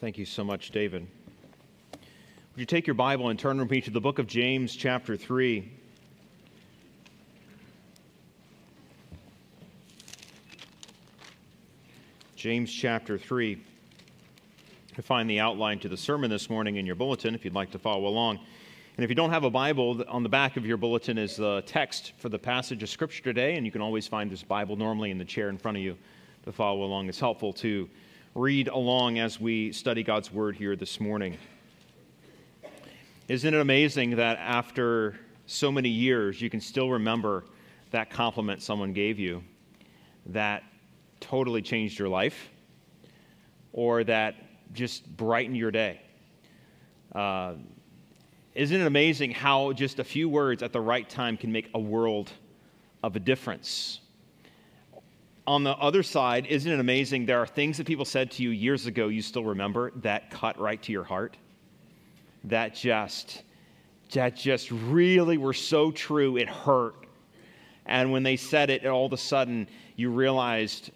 Thank you so much, David. Would you take your Bible and turn with me to the book of James, chapter 3? James chapter 3. You find the outline to the sermon this morning in your bulletin if you'd like to follow along. And if you don't have a Bible, on the back of your bulletin is the text for the passage of Scripture today, and you can always find this Bible normally in the chair in front of you to follow along. It's helpful to read along as we study God's Word here this morning. Isn't it amazing that after so many years, you can still remember that compliment someone gave you that totally changed your life or that just brightened your day. Uh, isn't it amazing how just a few words at the right time can make a world of a difference? On the other side, isn't it amazing? There are things that people said to you years ago you still remember that cut right to your heart. That just, that just really were so true, it hurt. And when they said it, all of a sudden you realized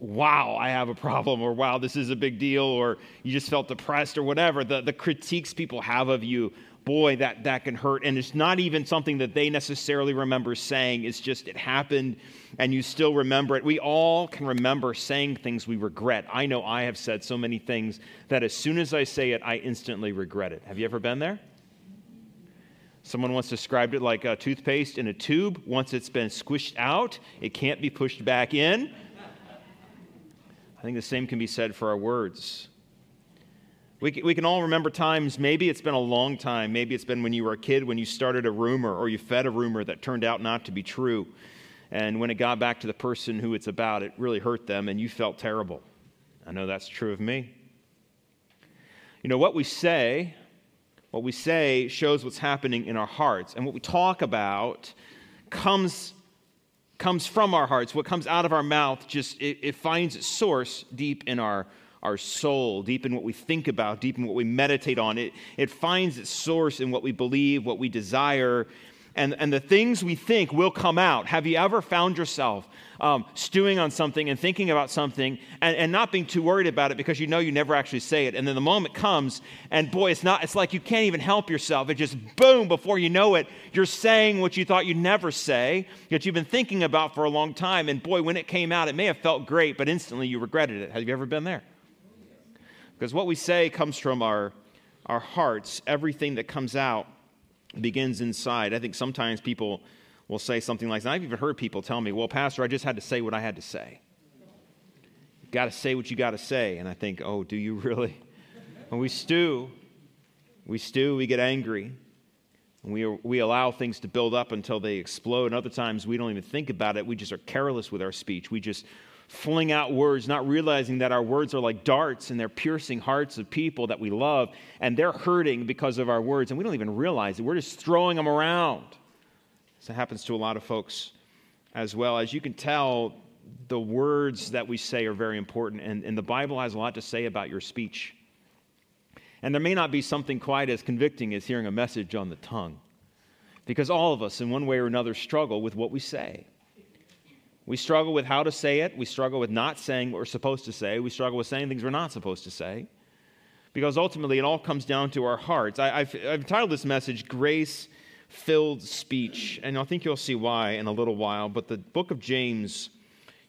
wow, I have a problem, or wow, this is a big deal, or you just felt depressed, or whatever. The, the critiques people have of you, boy, that, that can hurt. And it's not even something that they necessarily remember saying, it's just it happened and you still remember it. We all can remember saying things we regret. I know I have said so many things that as soon as I say it, I instantly regret it. Have you ever been there? Someone once described it like a toothpaste in a tube. Once it's been squished out, it can't be pushed back in. I think the same can be said for our words. We can, we can all remember times, maybe it's been a long time, maybe it's been when you were a kid, when you started a rumor or you fed a rumor that turned out not to be true. And when it got back to the person who it's about, it really hurt them and you felt terrible. I know that's true of me. You know, what we say, what we say shows what's happening in our hearts. And what we talk about comes comes from our hearts, what comes out of our mouth, just it, it, finds its source deep in our, our soul, deep in what we think about, deep in what we meditate on. It, it finds its source in what we believe, what we desire, and, and the things we think will come out. Have you ever found yourself um, stewing on something and thinking about something and, and not being too worried about it because you know you never actually say it. And then the moment comes, and boy, it's not, it's like you can't even help yourself. It just boom, before you know it, you're saying what you thought you'd never say, that you've been thinking about for a long time. And boy, when it came out, it may have felt great, but instantly you regretted it. Have you ever been there? Because what we say comes from our, our hearts. Everything that comes out begins inside. I think sometimes people will say something like that. I've even heard people tell me, well, Pastor, I just had to say what I had to say. You got to say what you got to say. And I think, oh, do you really? We stew, we stew, we get angry, and we, we allow things to build up until they explode. And other times we don't even think about it. We just are careless with our speech. We just fling out words, not realizing that our words are like darts and they're piercing hearts of people that we love, and they're hurting because of our words, and we don't even realize it. We're just throwing them around. It happens to a lot of folks as well. As you can tell, the words that we say are very important, and, and the Bible has a lot to say about your speech. And there may not be something quite as convicting as hearing a message on the tongue, because all of us, in one way or another, struggle with what we say. We struggle with how to say it. We struggle with not saying what we're supposed to say. We struggle with saying things we're not supposed to say. Because ultimately, it all comes down to our hearts. I, have titled this message, Grace filled speech. And I think you'll see why in a little while. But the book of James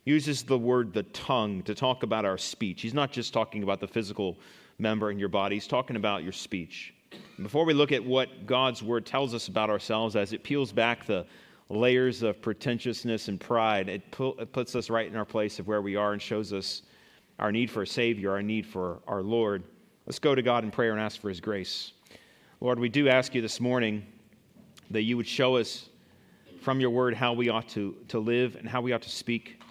uses the word the tongue to talk about our speech. He's not just talking about the physical member in your body, he's talking about your speech. Before we look at what God's word tells us about ourselves as it peels back the layers of pretentiousness and pride, it, pu- it puts us right in our place of where we are and shows us our need for a Savior, our need for our Lord. Let's go to God in prayer and ask for His grace. Lord, we do ask you this morning that you would show us from your word how we ought to, to live and how we ought to speak.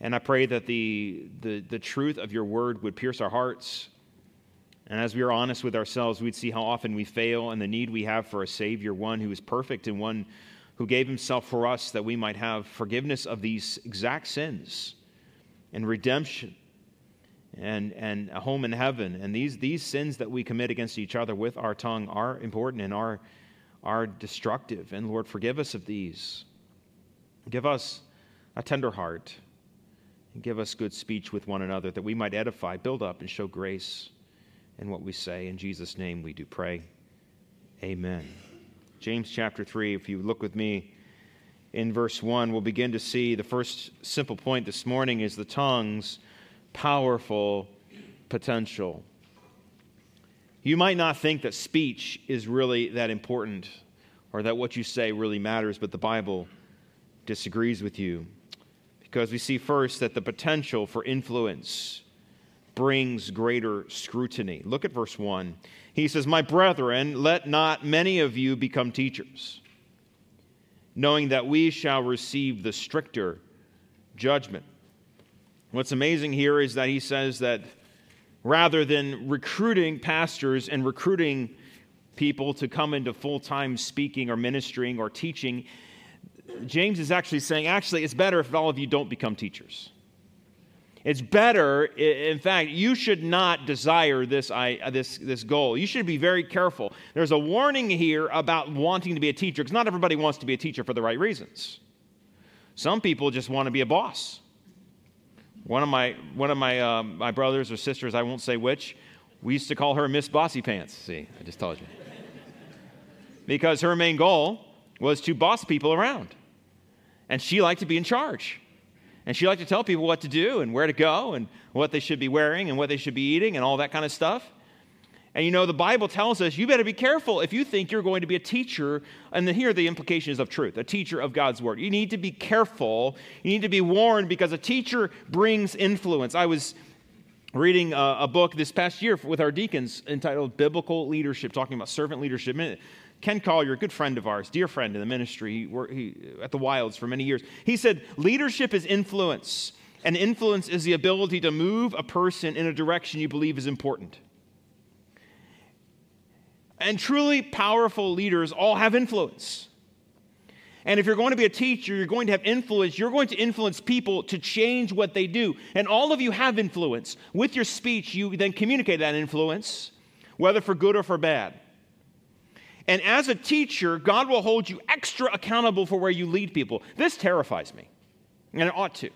And I pray that the, the, the truth of your word would pierce our hearts. And as we are honest with ourselves, we'd see how often we fail and the need we have for a Savior, one who is perfect and one who gave himself for us that we might have forgiveness of these exact sins and redemption and, and a home in heaven. And these, these sins that we commit against each other with our tongue are important and are are destructive. And Lord, forgive us of these. Give us a tender heart. And give us good speech with one another that we might edify, build up, and show grace. in what we say. In Jesus' name we do pray. Amen. James chapter 3, if you look with me in verse 1, we'll begin to see the first simple point this morning is the tongue's powerful potential. You might not think that speech is really that important or that what you say really matters, but the Bible disagrees with you. Because we see first that the potential for influence brings greater scrutiny. Look at verse 1. He says, My brethren, let not many of you become teachers, knowing that we shall receive the stricter judgment. What's amazing here is that he says that rather than recruiting pastors and recruiting people to come into full time speaking or ministering or teaching, James is actually saying, actually, it's better if all of you don't become teachers. It's better, in fact, you should not desire this, I, this, this goal. You should be very careful. There's a warning here about wanting to be a teacher, because not everybody wants to be a teacher for the right reasons. Some people just want to be a boss. One of my, one of my, uh, my brothers or sisters, I won't say which, we used to call her Miss Bossy Pants. See, I just told you. because her main goal was to boss people around. And she liked to be in charge. And she liked to tell people what to do and where to go and what they should be wearing and what they should be eating and all that kind of stuff. And you know, the Bible tells us you better be careful if you think you're going to be a teacher. And here are the implications of truth a teacher of God's word. You need to be careful. You need to be warned because a teacher brings influence. I was reading a, a book this past year with our deacons entitled Biblical Leadership, talking about servant leadership. Ken Collier, a good friend of ours, dear friend in the ministry, he, he, at the Wilds for many years, he said, Leadership is influence, and influence is the ability to move a person in a direction you believe is important. And truly powerful leaders all have influence. And if you're going to be a teacher, you're going to have influence. You're going to influence people to change what they do. And all of you have influence. With your speech, you then communicate that influence, whether for good or for bad. And as a teacher, God will hold you extra accountable for where you lead people. This terrifies me, and it ought to.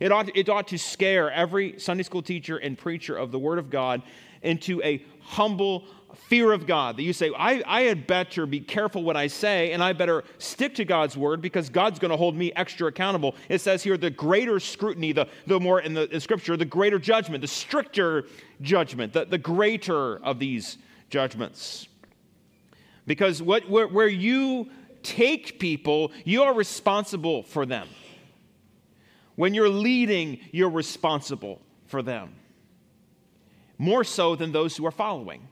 It ought, it ought to scare every Sunday school teacher and preacher of the Word of God into a humble fear of God. That you say, I, I had better be careful what I say, and I better stick to God's Word because God's going to hold me extra accountable. It says here the greater scrutiny, the, the more in the in Scripture, the greater judgment, the stricter judgment, the, the greater of these judgments. Because what, where, where you take people, you are responsible for them. When you're leading, you're responsible for them. More so than those who are following.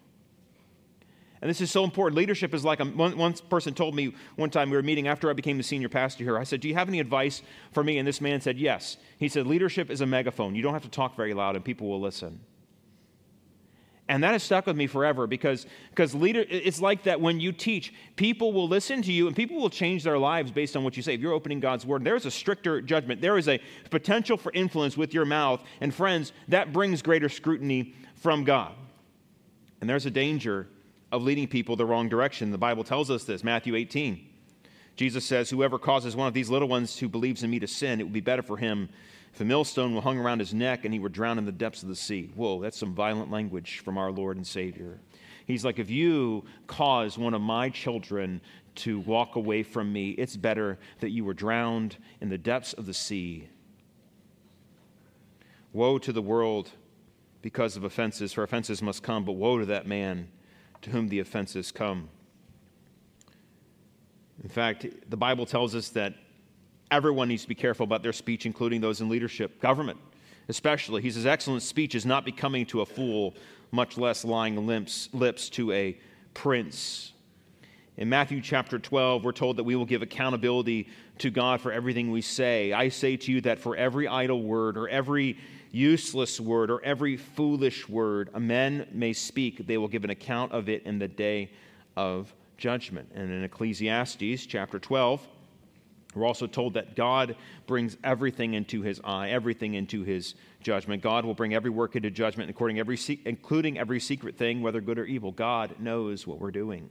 And this is so important. Leadership is like a, one, one, person told me one time we were meeting after I became the senior pastor here. I said, Do you have any advice for me? And this man said, Yes. He said, Leadership is a megaphone. You don't have to talk very loud and people will listen. And that has stuck with me forever because, because leader, it's like that when you teach, people will listen to you and people will change their lives based on what you say. If you're opening God's word, there is a stricter judgment. There is a potential for influence with your mouth. And friends, that brings greater scrutiny from God. And there's a danger of leading people the wrong direction. The Bible tells us this, Matthew 18. Jesus says, Whoever causes one of these little ones who believes in me to sin, it would be better for him if a millstone were hung around his neck and he were drowned in the depths of the sea. Whoa, that's some violent language from our Lord and Savior. He's like, if you cause one of my children to walk away from me, it's better that you were drowned in the depths of the sea. Woe to the world because of offenses, for offenses must come, but woe to that man to whom the offenses come. In fact, the Bible tells us that Everyone needs to be careful about their speech, including those in leadership, government especially. He says, Excellent speech is not becoming to a fool, much less lying lips, lips to a prince. In Matthew chapter 12, we're told that we will give accountability to God for everything we say. I say to you that for every idle word or every useless word or every foolish word a man may speak, they will give an account of it in the day of judgment. And in Ecclesiastes chapter 12, we're also told that God brings everything into his eye, everything into his judgment. God will bring every work into judgment, including every, including every secret thing, whether good or evil. God knows what we're doing.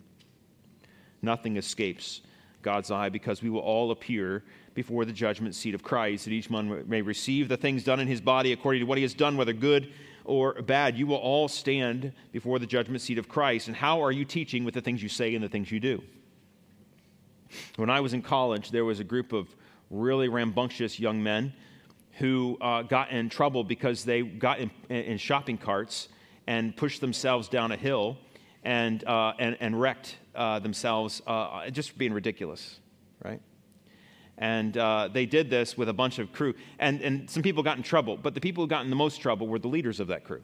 Nothing escapes God's eye because we will all appear before the judgment seat of Christ, that each one may receive the things done in his body according to what he has done, whether good or bad, you will all stand before the judgment seat of Christ. And how are you teaching with the things you say and the things you do? When I was in college, there was a group of really rambunctious young men who uh, got in trouble because they got in, in, shopping carts and pushed themselves down a hill and, uh, and, and, wrecked uh, themselves, uh, just being ridiculous, right? And uh, they did this with a bunch of crew. And, and some people got in trouble, but the people who got in the most trouble were the leaders of that crew.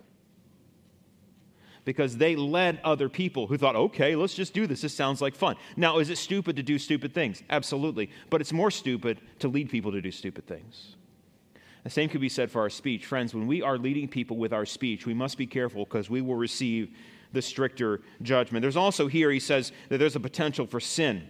Because they led other people who thought, okay, let's just do this. This sounds like fun. Now, is it stupid to do stupid things? Absolutely. But it's more stupid to lead people to do stupid things. The same could be said for our speech. Friends, when we are leading people with our speech, we must be careful because we will receive the stricter judgment. There's also here, he says, that there's a potential for sin.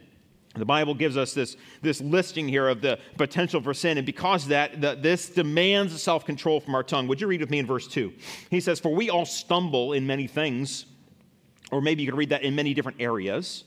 The Bible gives us this, this listing here of the potential for sin, and because that, the, this demands self control from our tongue. Would you read with me in verse 2? He says, For we all stumble in many things, or maybe you could read that in many different areas.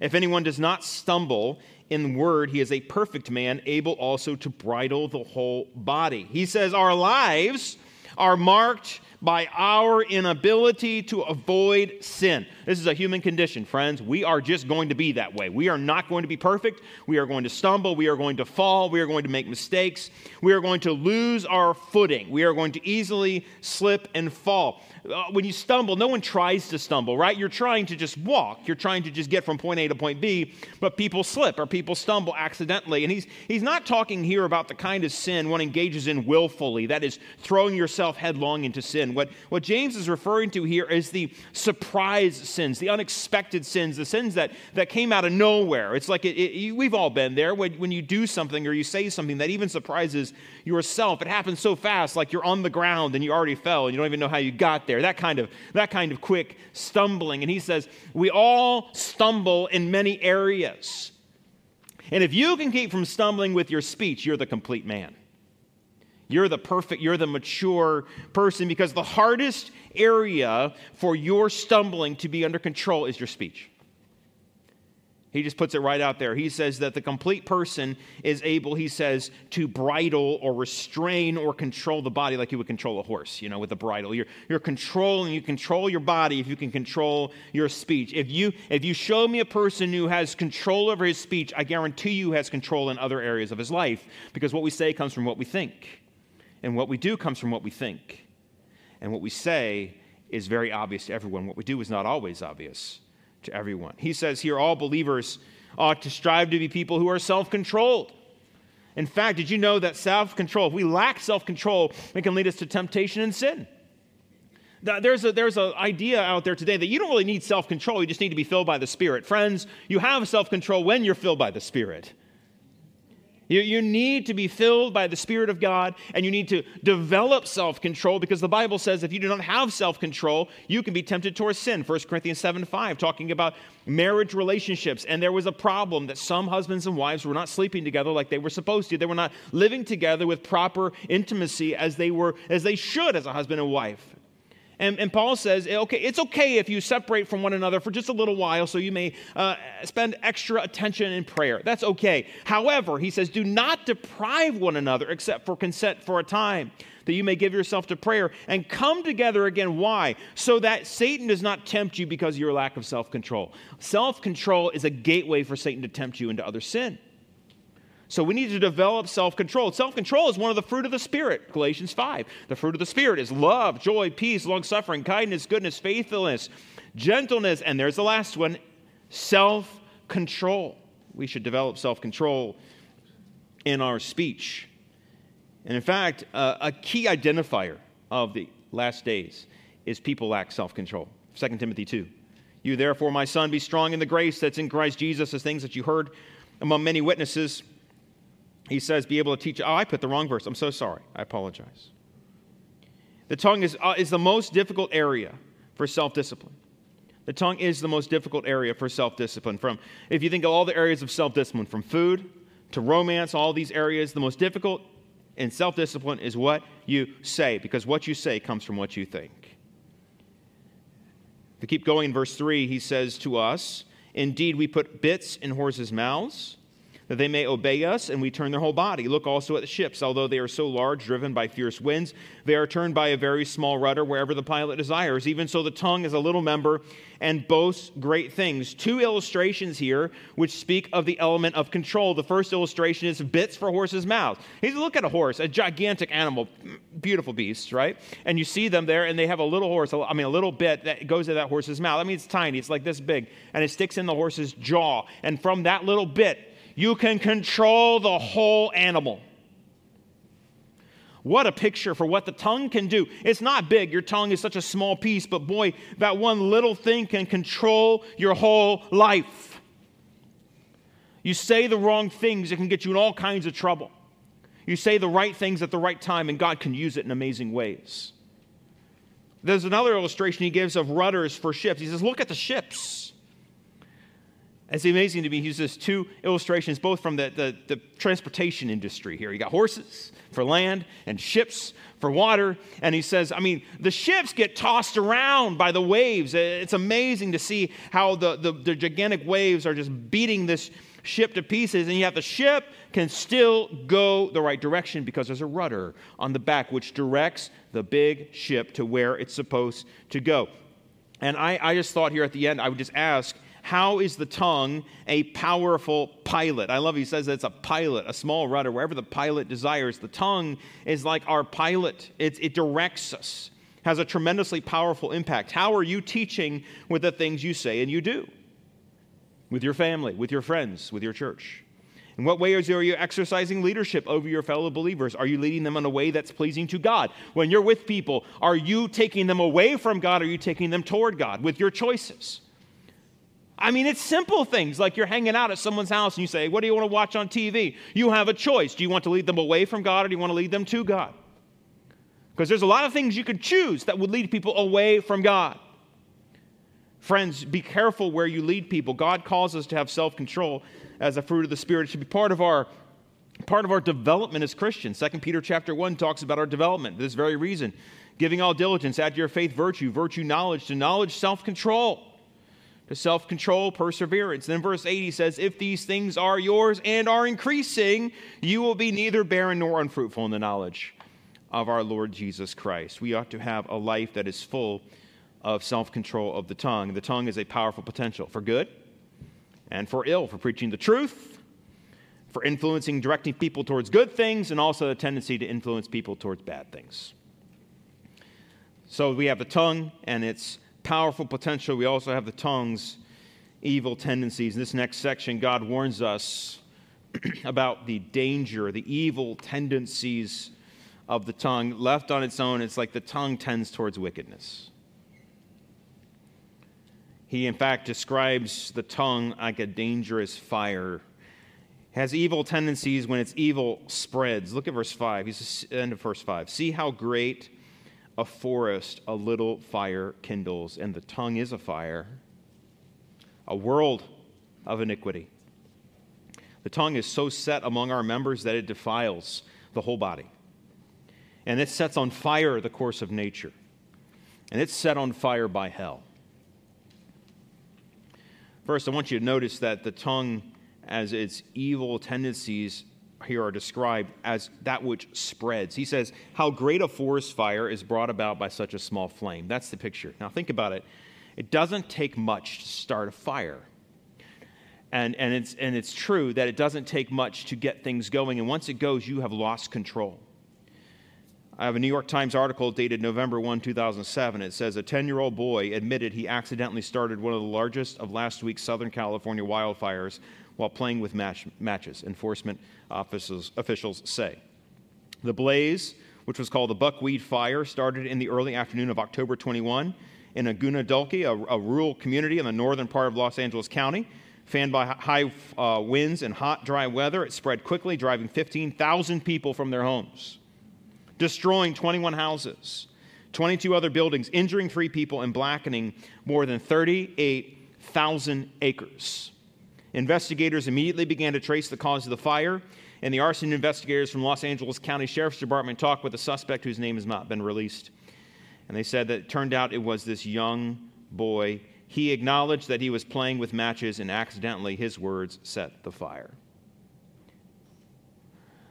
If anyone does not stumble in word, he is a perfect man, able also to bridle the whole body. He says, Our lives are marked by our inability to avoid sin. This is a human condition, friends. We are just going to be that way. We are not going to be perfect. We are going to stumble. We are going to fall. We are going to make mistakes. We are going to lose our footing. We are going to easily slip and fall Uh, when you stumble, no one tries to stumble, right? You're trying to just walk. You're trying to just get from point A to point B, but people slip or people stumble accidentally. And he's, he's not talking here about the kind of sin one engages in willfully, that is, throwing yourself headlong into sin. What, what James is referring to here is the surprise sins, the unexpected sins, the sins that, that came out of nowhere. It's like it, it, we've all been there when, when you do something or you say something that even surprises yourself. It happens so fast, like you're on the ground and you already fell and you don't even know how you got there there, that kind of, that kind of quick stumbling. And he says, We all stumble in many areas. And if you can keep from stumbling with your speech, you're the complete man. You're the perfect, you're the mature person because the hardest area for your stumbling to be under control is your speech. He just puts it right out there. He says that the complete person is able, he says, to bridle or restrain or control the body like you would control a horse, you know, with a bridle. You're, you're controlling, you control your body if you can control your speech. If you, if you show me a person who has control over his speech, I guarantee you has control in other areas of his life because what we say comes from what we think. And what we do comes from what we think. And what we say is very obvious to everyone. What we do is not always obvious to everyone. He says here all believers ought to strive to be people who are self controlled. In fact, did you know that self control, if we lack self control, it can lead us to temptation and sin? There's an there's a idea out there today that you don't really need self control, you just need to be filled by the Spirit. Friends, you have self control when you're filled by the Spirit. You, you need to be filled by the Spirit of God and you need to develop self control because the Bible says if you do not have self control, you can be tempted towards sin. 1 Corinthians 7 5, talking about marriage relationships. And there was a problem that some husbands and wives were not sleeping together like they were supposed to. They were not living together with proper intimacy as they were as they should as a husband and wife. And, and, Paul says, okay, it's okay if you separate from one another for just a little while so you may uh, spend extra attention in prayer. That's okay. However, he says, do not deprive one another except for consent for a time, that you may give yourself to prayer and come together again. Why? So that Satan does not tempt you because of your lack of self control. Self control is a gateway for Satan to tempt you into other sin. So we need to develop self control. Self control is one of the fruit of the Spirit, Galatians 5. The fruit of the Spirit is love, joy, peace, long suffering, kindness, goodness, faithfulness, gentleness, and there's the last one self control. We should develop self control in our speech. And in fact, uh, a key identifier of the last days is people lack self control. 2 Timothy 2. You therefore, my son, be strong in the grace that's in Christ Jesus, as things that you heard among many witnesses he says, be able to teach. Oh, I put the wrong verse. I'm so sorry. I apologize. The tongue is, uh, is the most difficult area for self discipline. The tongue is the most difficult area for self discipline. From, if you think of all the areas of self discipline, from food to romance, all these areas, the most difficult in self discipline is what you say, because what you say comes from what you think. We keep going in verse 3, he says to us, Indeed, we put bits in horses' mouths that they may obey us, and we turn their whole body. Look also at the ships. Although they are so large, driven by fierce winds, they are turned by a very small rudder wherever the pilot desires. Even so, the tongue is a little member and boasts great things. Two illustrations here which speak of the element of control. The first illustration is bits for horses' mouths. He's look at a horse, a gigantic animal, beautiful beast, right? And you see them there, and they have a little horse, I mean, a little bit that goes to that horse's mouth. I mean, it's tiny, it's like this big, and it sticks in the horse's jaw. And from that little bit, you can control the whole animal. What a picture for what the tongue can do. It's not big, your tongue is such a small piece, but boy, that one little thing can control your whole life. You say the wrong things, it can get you in all kinds of trouble. You say the right things at the right time, and God can use it in amazing ways. There's another illustration he gives of rudders for ships. He says, Look at the ships. It's amazing to me. He uses two illustrations, both from the, the, the, transportation industry here. You got horses for land and ships for water. And he says, I mean, the ships get tossed around by the waves. It's amazing to see how the, the, the gigantic waves are just beating this ship to pieces. And yet the ship can still go the right direction because there's a rudder on the back which directs the big ship to where it's supposed to go. And I, I just thought here at the end, I would just ask, how is the tongue a powerful pilot? I love he says it's a pilot, a small rudder, wherever the pilot desires. The tongue is like our pilot, it, it directs us, has a tremendously powerful impact. How are you teaching with the things you say and you do? With your family, with your friends, with your church? In what ways are you exercising leadership over your fellow believers? Are you leading them in a way that's pleasing to God? When you're with people, are you taking them away from God? Or are you taking them toward God with your choices? I mean, it's simple things like you're hanging out at someone's house and you say, What do you want to watch on TV? You have a choice. Do you want to lead them away from God or do you want to lead them to God? Because there's a lot of things you could choose that would lead people away from God. Friends, be careful where you lead people. God calls us to have self control as a fruit of the Spirit. It should be part of our part of our development as Christians. 2 Peter chapter 1 talks about our development this very reason. Giving all diligence, add to your faith virtue, virtue knowledge, to knowledge self control to self control, perseverance. Then verse 80 says, If these things are yours and are increasing, you will be neither barren nor unfruitful in the knowledge of our Lord Jesus Christ. We ought to have a life that is full of self control of the tongue. The tongue is a powerful potential for good and for ill, for preaching the truth, for influencing, directing people towards good things, and also a tendency to influence people towards bad things. So we have the tongue and its powerful potential, we also have the tongue's evil tendencies. In this next section, God warns us about the danger, the evil tendencies of the tongue. Left on its own, it's like the tongue tends towards wickedness. He, in fact, describes the tongue like a dangerous fire. Has evil tendencies when its evil spreads. Look at verse 5. He's the end of verse 5. See how great a forest a little fire kindles, and the tongue is a fire, a world of iniquity. The tongue is so set among our members that it defiles the whole body. And it sets on fire the course of nature. And it's set on fire by hell. First, I want you to notice that the tongue, as its evil tendencies here are described as that which spreads. He says, How great a forest fire is brought about by such a small flame. That's the picture. Now, think about it. It doesn't take much to start a fire. And, and, it's, and it's true that it doesn't take much to get things going. And once it goes, you have lost control. I have a New York Times article dated November 1, 2007. It says a 10 year old boy admitted he accidentally started one of the largest of last week's Southern California wildfires while playing with match, matches, enforcement officials, officials say. The blaze, which was called the Buckwheat Fire, started in the early afternoon of October 21 in Agua Dulce, a, a rural community in the northern part of Los Angeles County. Fanned by high uh, winds and hot, dry weather, it spread quickly, driving 15,000 people from their homes, destroying 21 houses, 22 other buildings, injuring three people, and blackening more than 38,000 acres. Investigators immediately began to trace the cause of the fire, and the arson investigators from Los Angeles County Sheriff's Department talked with a suspect whose name has not been released. And they said that it turned out it was this young boy. He acknowledged that he was playing with matches and accidentally, his words, set the fire.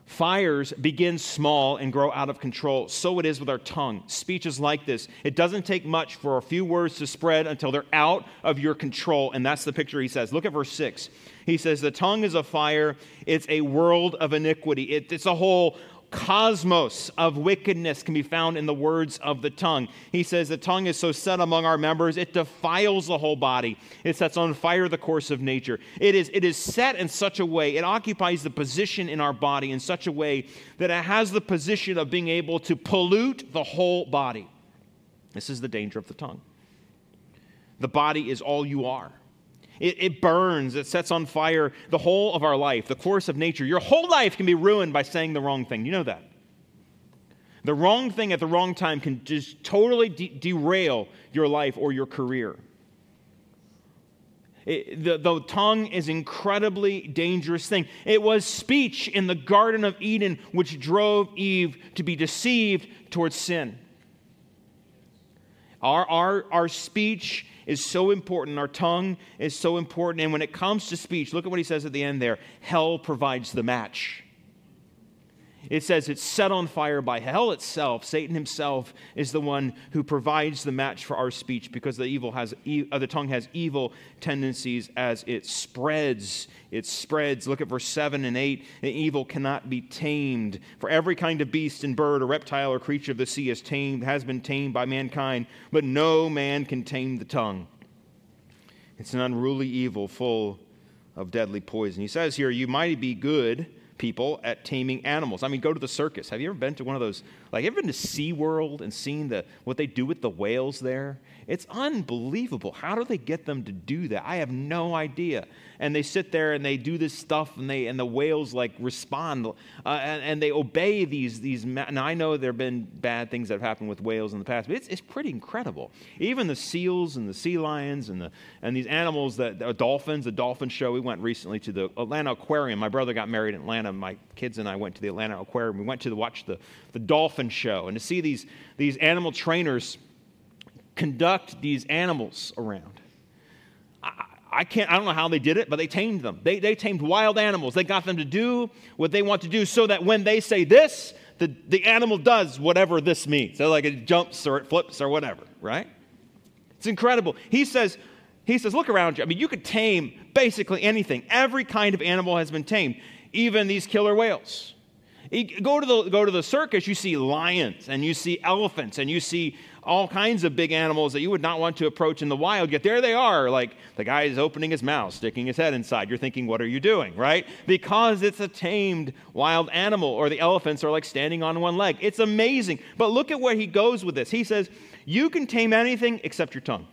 Fires begin small and grow out of control. So it is with our tongue. Speech is like this. It doesn't take much for a few words to spread until they're out of your control. And that's the picture he says. Look at verse 6. He says, The tongue is a fire, it's a world of iniquity. It, it's a whole cosmos of wickedness can be found in the words of the tongue. He says the tongue is so set among our members, it defiles the whole body. It sets on fire the course of nature. It is, it is set in such a way, it occupies the position in our body in such a way that it has the position of being able to pollute the whole body. This is the danger of the tongue. The body is all you are. It, it, burns, it sets on fire the whole of our life, the course of nature. Your whole life can be ruined by saying the wrong thing. You know that. The wrong thing at the wrong time can just totally de- derail your life or your career. It, the, the tongue is incredibly dangerous thing. It was speech in the Garden of Eden which drove Eve to be deceived towards sin. Our, our, our speech is so important. Our tongue is so important. And when it comes to speech, look at what he says at the end there hell provides the match. It says it's set on fire by hell itself. Satan himself is the one who provides the match for our speech because the evil has uh, the tongue has evil tendencies as it spreads. It spreads. Look at verse 7 and 8. The evil cannot be tamed. For every kind of beast and bird or reptile or creature of the sea is tamed, has been tamed by mankind, but no man can tame the tongue. It's an unruly evil full of deadly poison. He says here, you might be good people at taming animals. I mean, go to the circus. Have you ever been to one of those? Like, ever been to SeaWorld and seen the, what they do with the whales there? It's unbelievable. How do they get them to do that? I have no idea. And they sit there and they do this stuff, and they and the whales like respond, uh, and, and, they obey these these. Now I know there have been bad things that have happened with whales in the past, but it's, it's pretty incredible. Even the seals and the sea lions and the and these animals that the dolphins. The dolphin show. We went recently to the Atlanta Aquarium. My brother got married in Atlanta. My kids and I went to the Atlanta Aquarium. We went to the, watch the the dolphin show and to see these these animal trainers conduct these animals around. I, I, can't, I don't know how they did it, but they tamed them. They, they tamed wild animals. They got them to do what they want to do so that when they say this, the, the animal does whatever this means. So, like it jumps or it flips or whatever, right? It's incredible. He says, he says, look around you. I mean, you could tame basically anything. Every kind of animal has been tamed, even these killer whales. Go to the go to the circus, you see lions and you see elephants and you see all kinds of big animals that you would not want to approach in the wild, yet there they are. Like the guy is opening his mouth, sticking his head inside. You're thinking, what are you doing, right? Because it's a tamed wild animal, or the elephants are like standing on one leg. It's amazing. But look at where he goes with this. He says, You can tame anything except your tongue.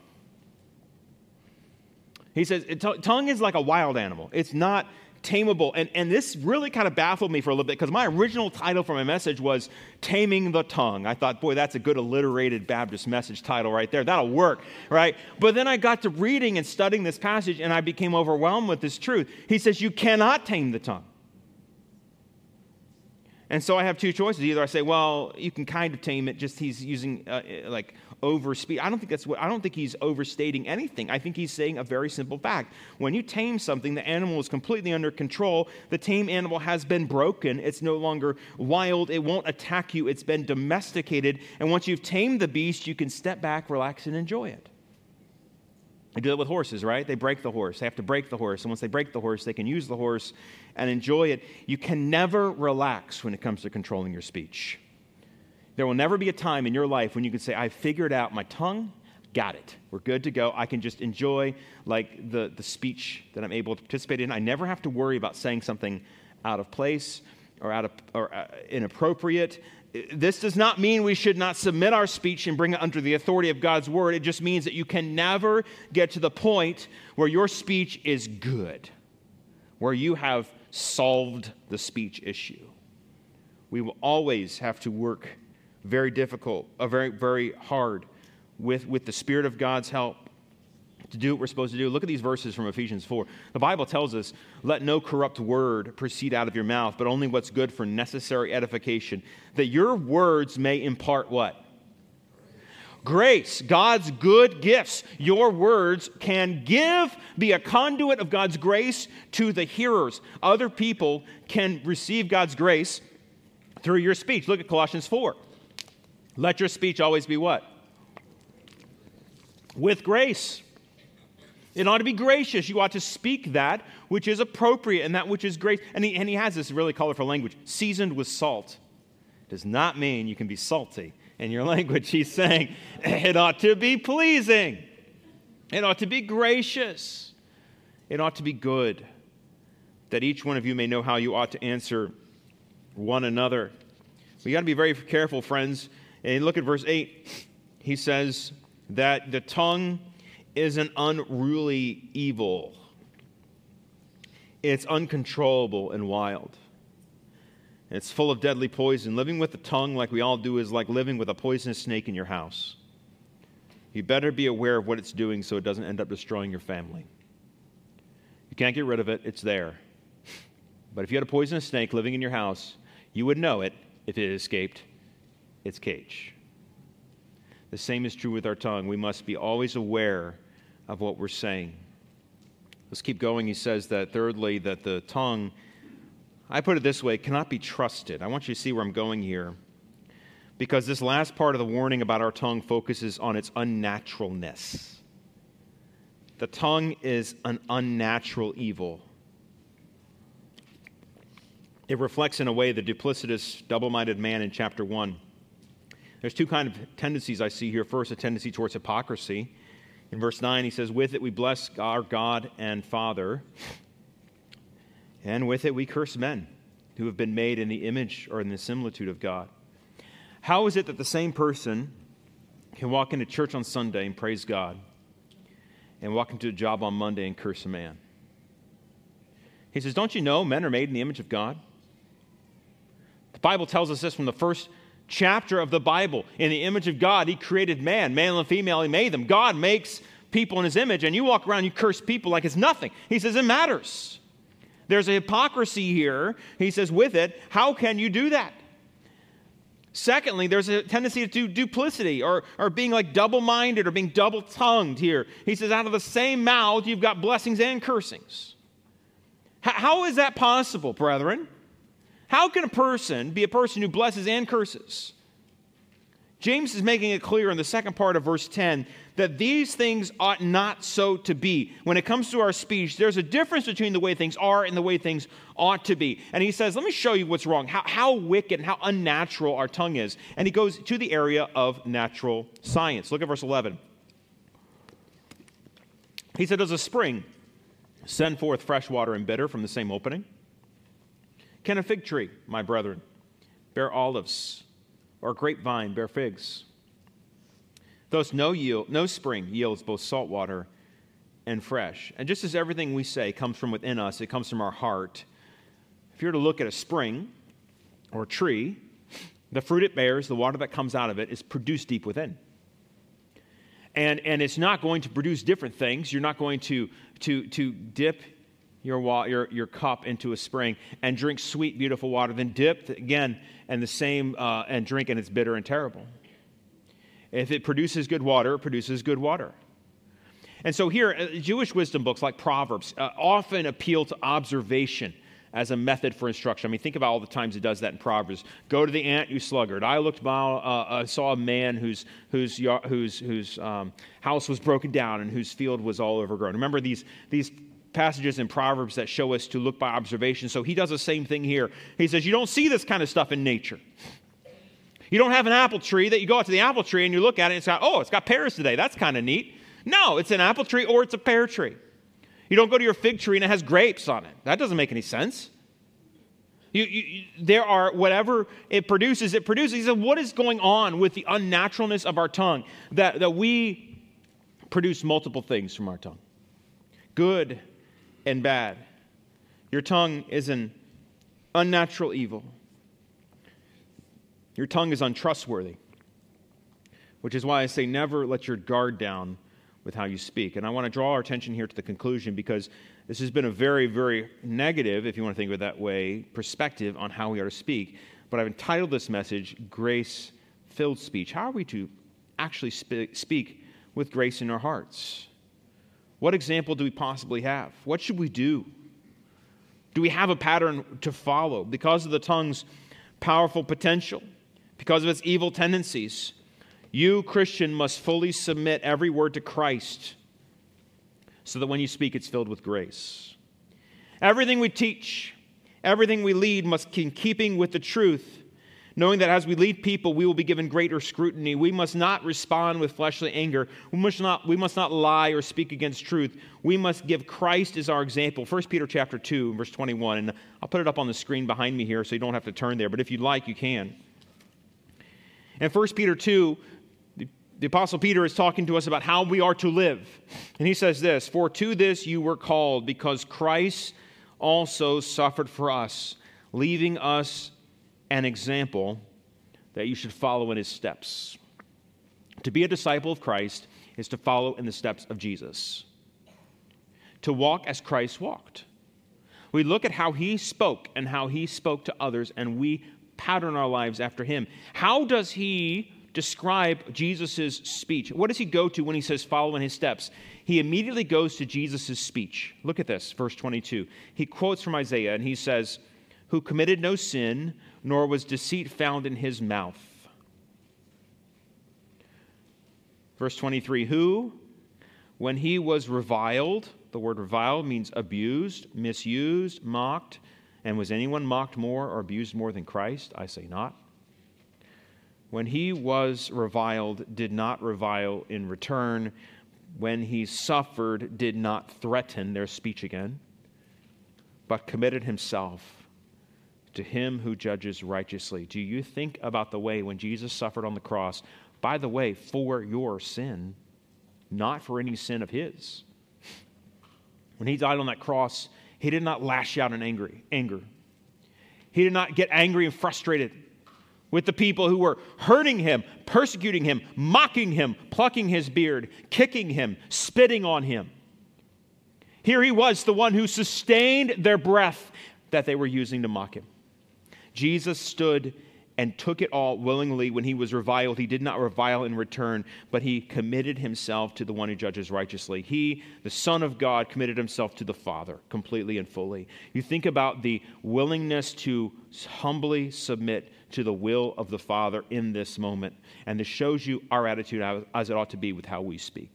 He says, tongue is like a wild animal. It's not tameable. And, and this really kind of baffled me for a little bit because my original title for my message was Taming the Tongue. I thought, boy, that's a good alliterated Baptist message title right there. That'll work, right? But then I got to reading and studying this passage and I became overwhelmed with this truth. He says, You cannot tame the tongue. And so I have two choices. Either I say, well, you can kind of tame it, just he's using uh, like overspeed. I don't think that's what, I don't think he's overstating anything. I think he's saying a very simple fact. When you tame something, the animal is completely under control. The tame animal has been broken. It's no longer wild. It won't attack you. It's been domesticated. And once you've tamed the beast, you can step back, relax, and enjoy it. They do that with horses, right? They break the horse. They have to break the horse. And once they break the horse, they can use the horse and enjoy it. You can never relax when it comes to controlling your speech. There will never be a time in your life when you can say, I figured out my tongue, got it. We're good to go. I can just enjoy like the, the speech that I'm able to participate in. I never have to worry about saying something out of place or out of or uh, inappropriate. This does not mean we should not submit our speech and bring it under the authority of God's word. It just means that you can never get to the point where your speech is good, where you have solved the speech issue. We will always have to work very difficult, a very, very hard with, with the Spirit of God's help to do what we're supposed to do. Look at these verses from Ephesians 4. The Bible tells us, let no corrupt word proceed out of your mouth, but only what's good for necessary edification, that your words may impart what? grace, God's good gifts. Your words can give, be a conduit of God's grace to the hearers. Other people can receive God's grace through your speech. Look at Colossians 4. Let your speech always be what? With grace. It ought to be gracious. You ought to speak that which is appropriate and that which is great. And he, and he has this really colorful language seasoned with salt. Does not mean you can be salty in your language. He's saying it ought to be pleasing, it ought to be gracious, it ought to be good, that each one of you may know how you ought to answer one another. We got to be very careful, friends. And look at verse 8. He says that the tongue is an unruly evil, it's uncontrollable and wild. It's full of deadly poison. Living with the tongue, like we all do, is like living with a poisonous snake in your house. You better be aware of what it's doing so it doesn't end up destroying your family. You can't get rid of it, it's there. But if you had a poisonous snake living in your house, you would know it if it escaped its cage. The same is true with our tongue. We must be always aware of what we're saying. Let's keep going. He says that, thirdly, that the tongue, I put it this way, cannot be trusted. I want you to see where I'm going here. Because this last part of the warning about our tongue focuses on its unnaturalness. The tongue is an unnatural evil. It reflects, in a way, the duplicitous, double minded man in chapter 1. There's two kind of tendencies I see here. First, a tendency towards hypocrisy. In verse 9, he says, With it we bless our God and Father, and with it we curse men who have been made in the image or in the similitude of God. How is it that the same person can walk into church on Sunday and praise God, and walk into a job on Monday and curse a man? He says, Don't you know men are made in the image of God? The Bible tells us this from the first chapter of the Bible. In the image of God, He created man, male and female, He made them. God makes people in His image, and you walk around, you curse people like it's nothing. He says it matters. There's a hypocrisy here. He says, with it, how can you do that? Secondly, there's a tendency to duplicity or, or being like double minded or being double tongued here. He says, out of the same mouth, you've got blessings and cursings. H- how is that possible, brethren? How can a person be a person who blesses and curses? James is making it clear in the second part of verse 10 that these things ought not so to be. When it comes to our speech, there's a difference between the way things are and the way things ought to be. And he says, Let me show you what's wrong, how, how wicked and how unnatural our tongue is. And he goes to the area of natural science. Look at verse 11. He said, Does a spring send forth fresh water and bitter from the same opening? Can a fig tree, my brethren, bear olives, or a grapevine bear figs? Thus, no, yield, no spring yields both salt water and fresh. And just as everything we say comes from within us, it comes from our heart. If you were to look at a spring or a tree, the fruit it bears, the water that comes out of it, is produced deep within. And, and it's not going to produce different things. You're not going to, to, to dip your, wa- your, your cup into a spring and drink sweet, beautiful water, then dip again and the same uh, and drink, and it's bitter and terrible. If it produces good water, it produces good water. And so here, uh, Jewish wisdom books like Proverbs uh, often appeal to observation as a method for instruction. I mean, think about all the times it does that in Proverbs. Go to the ant, you sluggard. I looked by, uh, uh, saw a man whose, whose, whose, whose um, house was broken down and whose field was all overgrown. Remember these, these passages in Proverbs that show us to look by observation. So he does the same thing here. He says, You don't see this kind of stuff in nature. You don't have an apple tree that you go out to the apple tree and you look at it and it's got, oh, it's got pears today. That's kind of neat. No, it's an apple tree or it's a pear tree. You don't go to your fig tree and it has grapes on it. That doesn't make any sense. You, you, there are whatever it produces, it produces. He said, What is going on with the unnaturalness of our tongue that, that we produce multiple things from our tongue? Good and bad. Your tongue is an unnatural evil. Your tongue is untrustworthy, which is why I say never let your guard down with how you speak. And I want to draw our attention here to the conclusion because this has been a very, very negative, if you want to think of it that way, perspective on how we are to speak. But I've entitled this message Grace Filled Speech. How are we to actually speak with grace in our hearts? What example do we possibly have? What should we do? Do we have a pattern to follow? Because of the tongue's powerful potential, because of its evil tendencies, you, Christian, must fully submit every word to Christ so that when you speak, it's filled with grace. Everything we teach, everything we lead must be in keeping with the truth knowing that as we lead people, we will be given greater scrutiny. We must not respond with fleshly anger. We must not, we must not lie or speak against truth. We must give Christ as our example. 1 Peter chapter 2, verse 21. And I'll put it up on the screen behind me here so you don't have to turn there, but if you'd like, you can. In 1 Peter 2, the, the Apostle Peter is talking to us about how we are to live. And he says this For to this you were called, because Christ also suffered for us, leaving us an example that you should follow in his steps. To be a disciple of Christ is to follow in the steps of Jesus, to walk as Christ walked. We look at how he spoke and how he spoke to others, and we pattern our lives after him. How does he describe Jesus' speech? What does he go to when he says follow in his steps? He immediately goes to Jesus' speech. Look at this, verse 22. He quotes from Isaiah and he says, Who committed no sin, nor was deceit found in his mouth. Verse 23 Who, when he was reviled, the word reviled means abused, misused, mocked, and was anyone mocked more or abused more than Christ? I say not. When he was reviled, did not revile in return. When he suffered, did not threaten, their speech again, but committed himself to him who judges righteously. Do you think about the way when Jesus suffered on the cross, by the way, for your sin, not for any sin of his? When he died on that cross, he did not lash out in angry, anger. He did not get angry and frustrated with the people who were hurting him, persecuting him, mocking him, plucking his beard, kicking him, spitting on him. Here he was, the one who sustained their breath that they were using to mock him. Jesus stood and took it all willingly when he was reviled. He did not revile in return, but he committed himself to the one who judges righteously. He, the Son of God, committed himself to the Father completely and fully. You think about the willingness to humbly submit to the will of the Father in this moment, and this shows you our attitude as it ought to be with how we speak.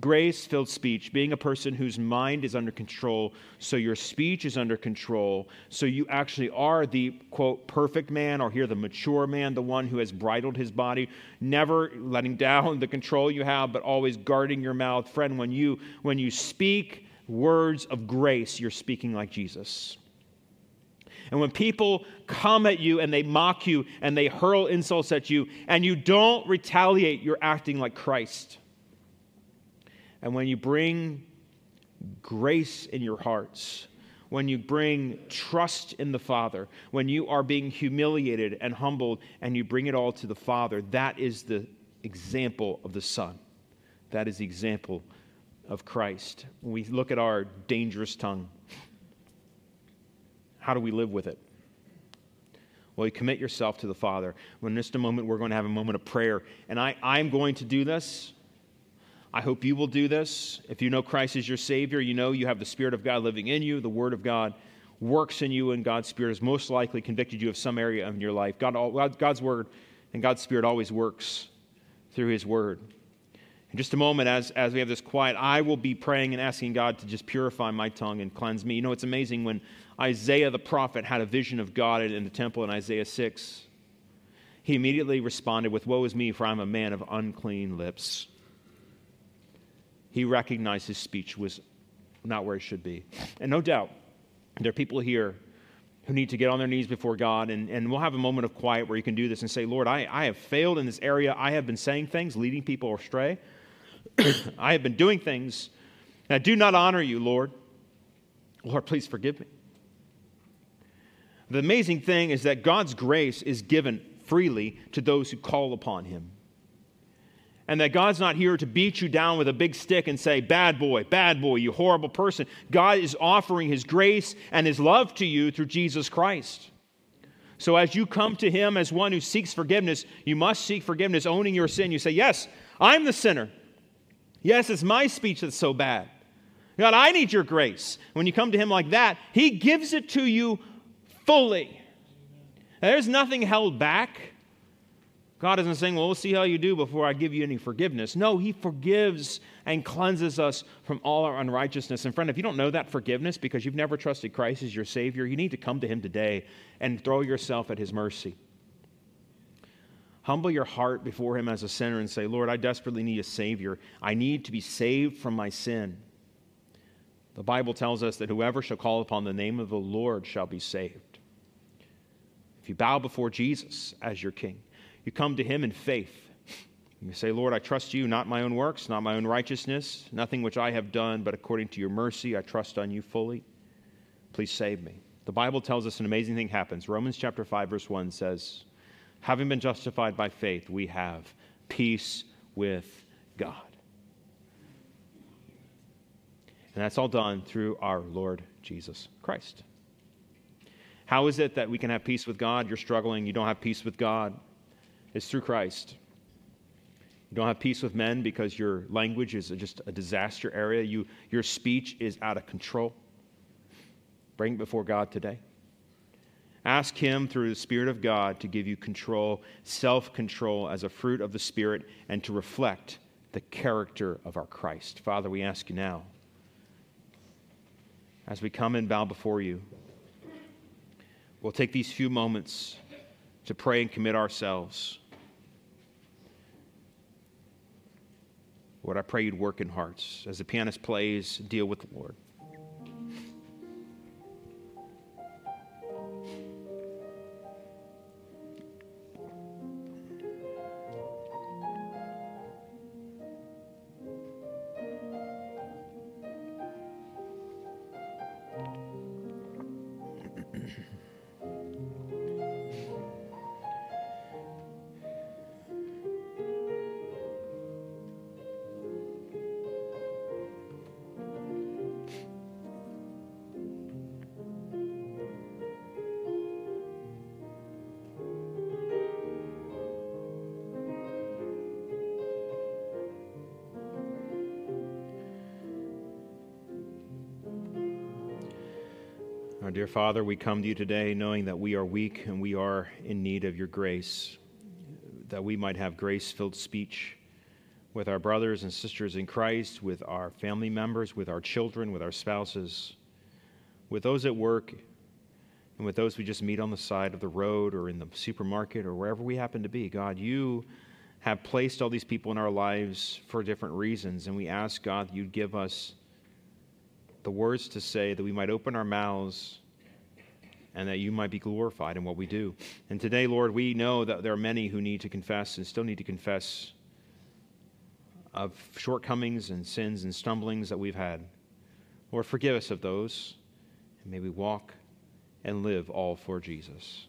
Grace filled speech, being a person whose mind is under control, so your speech is under control, so you actually are the quote perfect man, or here the mature man, the one who has bridled his body, never letting down the control you have, but always guarding your mouth. Friend, when you when you speak words of grace, you're speaking like Jesus. And when people come at you and they mock you and they hurl insults at you, and you don't retaliate, you're acting like Christ. And when you bring grace in your hearts, when you bring trust in the Father, when you are being humiliated and humbled and you bring it all to the Father, that is the example of the Son. That is the example of Christ. When we look at our dangerous tongue, how do we live with it? Well, you commit yourself to the Father. Well, in just a moment, we're going to have a moment of prayer. And I, I'm going to do this. I hope you will do this. If you know Christ as your Savior, you know you have the Spirit of God living in you, the Word of God works in you, and God's Spirit has most likely convicted you of some area of your life. God, God's Word and God's Spirit always works through His Word. In just a moment, as, as we have this quiet, I will be praying and asking God to just purify my tongue and cleanse me. You know, it's amazing when Isaiah the prophet had a vision of God in the temple in Isaiah 6. He immediately responded with, Woe is me, for I'm a man of unclean lips he recognized his speech was not where it should be. And no doubt, there are people here who need to get on their knees before God, and, and we'll have a moment of quiet where you can do this and say, Lord, I, I have failed in this area. I have been saying things, leading people astray. I have been doing things that do not honor you, Lord. Lord, please forgive me. The amazing thing is that God's grace is given freely to those who call upon him and that God's not here to beat you down with a big stick and say, Bad boy, bad boy, you horrible person. God is offering His grace and His love to you through Jesus Christ. So, as you come to Him as one who seeks forgiveness, you must seek forgiveness, owning your sin. You say, Yes, I'm the sinner. Yes, it's my speech that's so bad. God, I need your grace. When you come to Him like that, He gives it to you fully. there's nothing held back. God isn't saying, Well, we'll see how you do before I give you any forgiveness. No, He forgives and cleanses us from all our unrighteousness. And friend, if you don't know that forgiveness because you've never trusted Christ as your Savior, you need to come to Him today and throw yourself at His mercy. Humble your heart before Him as a sinner and say, Lord, I desperately need a Savior. I need to be saved from my sin. The Bible tells us that whoever shall call upon the name of the Lord shall be saved. If you bow before Jesus as your King, you come to him in faith. You say, Lord, I trust you, not my own works, not my own righteousness, nothing which I have done, but according to your mercy, I trust on you fully. Please save me. The Bible tells us an amazing thing happens. Romans chapter 5, verse 1 says, Having been justified by faith, we have peace with God. And that's all done through our Lord Jesus Christ. How is it that we can have peace with God? You're struggling, you don't have peace with God is through Christ. You don't have peace with men because your language is just a disaster area. You, your speech is out of control. Bring it before God today. Ask Him through the Spirit of God to give you control, self control as a fruit of the Spirit, and to reflect the character of our Christ. Father, we ask you now, as we come and bow before you, we'll take these few moments to pray and commit ourselves. Lord, I pray you'd work in hearts. As the pianist plays, deal with the Lord. Our dear Father, we come to you today knowing that we are weak and we are in need of your grace, that we might have grace filled speech with our brothers and sisters in Christ, with our family members, with our children, with our spouses, with those at work, and with those we just meet on the side of the road or in the supermarket or wherever we happen to be. God, you have placed all these people in our lives for different reasons, and we ask, God, that you'd give us the words to say that we might open our mouths and that you might be glorified in what we do. And today, Lord, we know that there are many who need to confess and still need to confess of shortcomings and sins and stumblings that we've had. Lord, forgive us of those, and may we walk and live all for Jesus.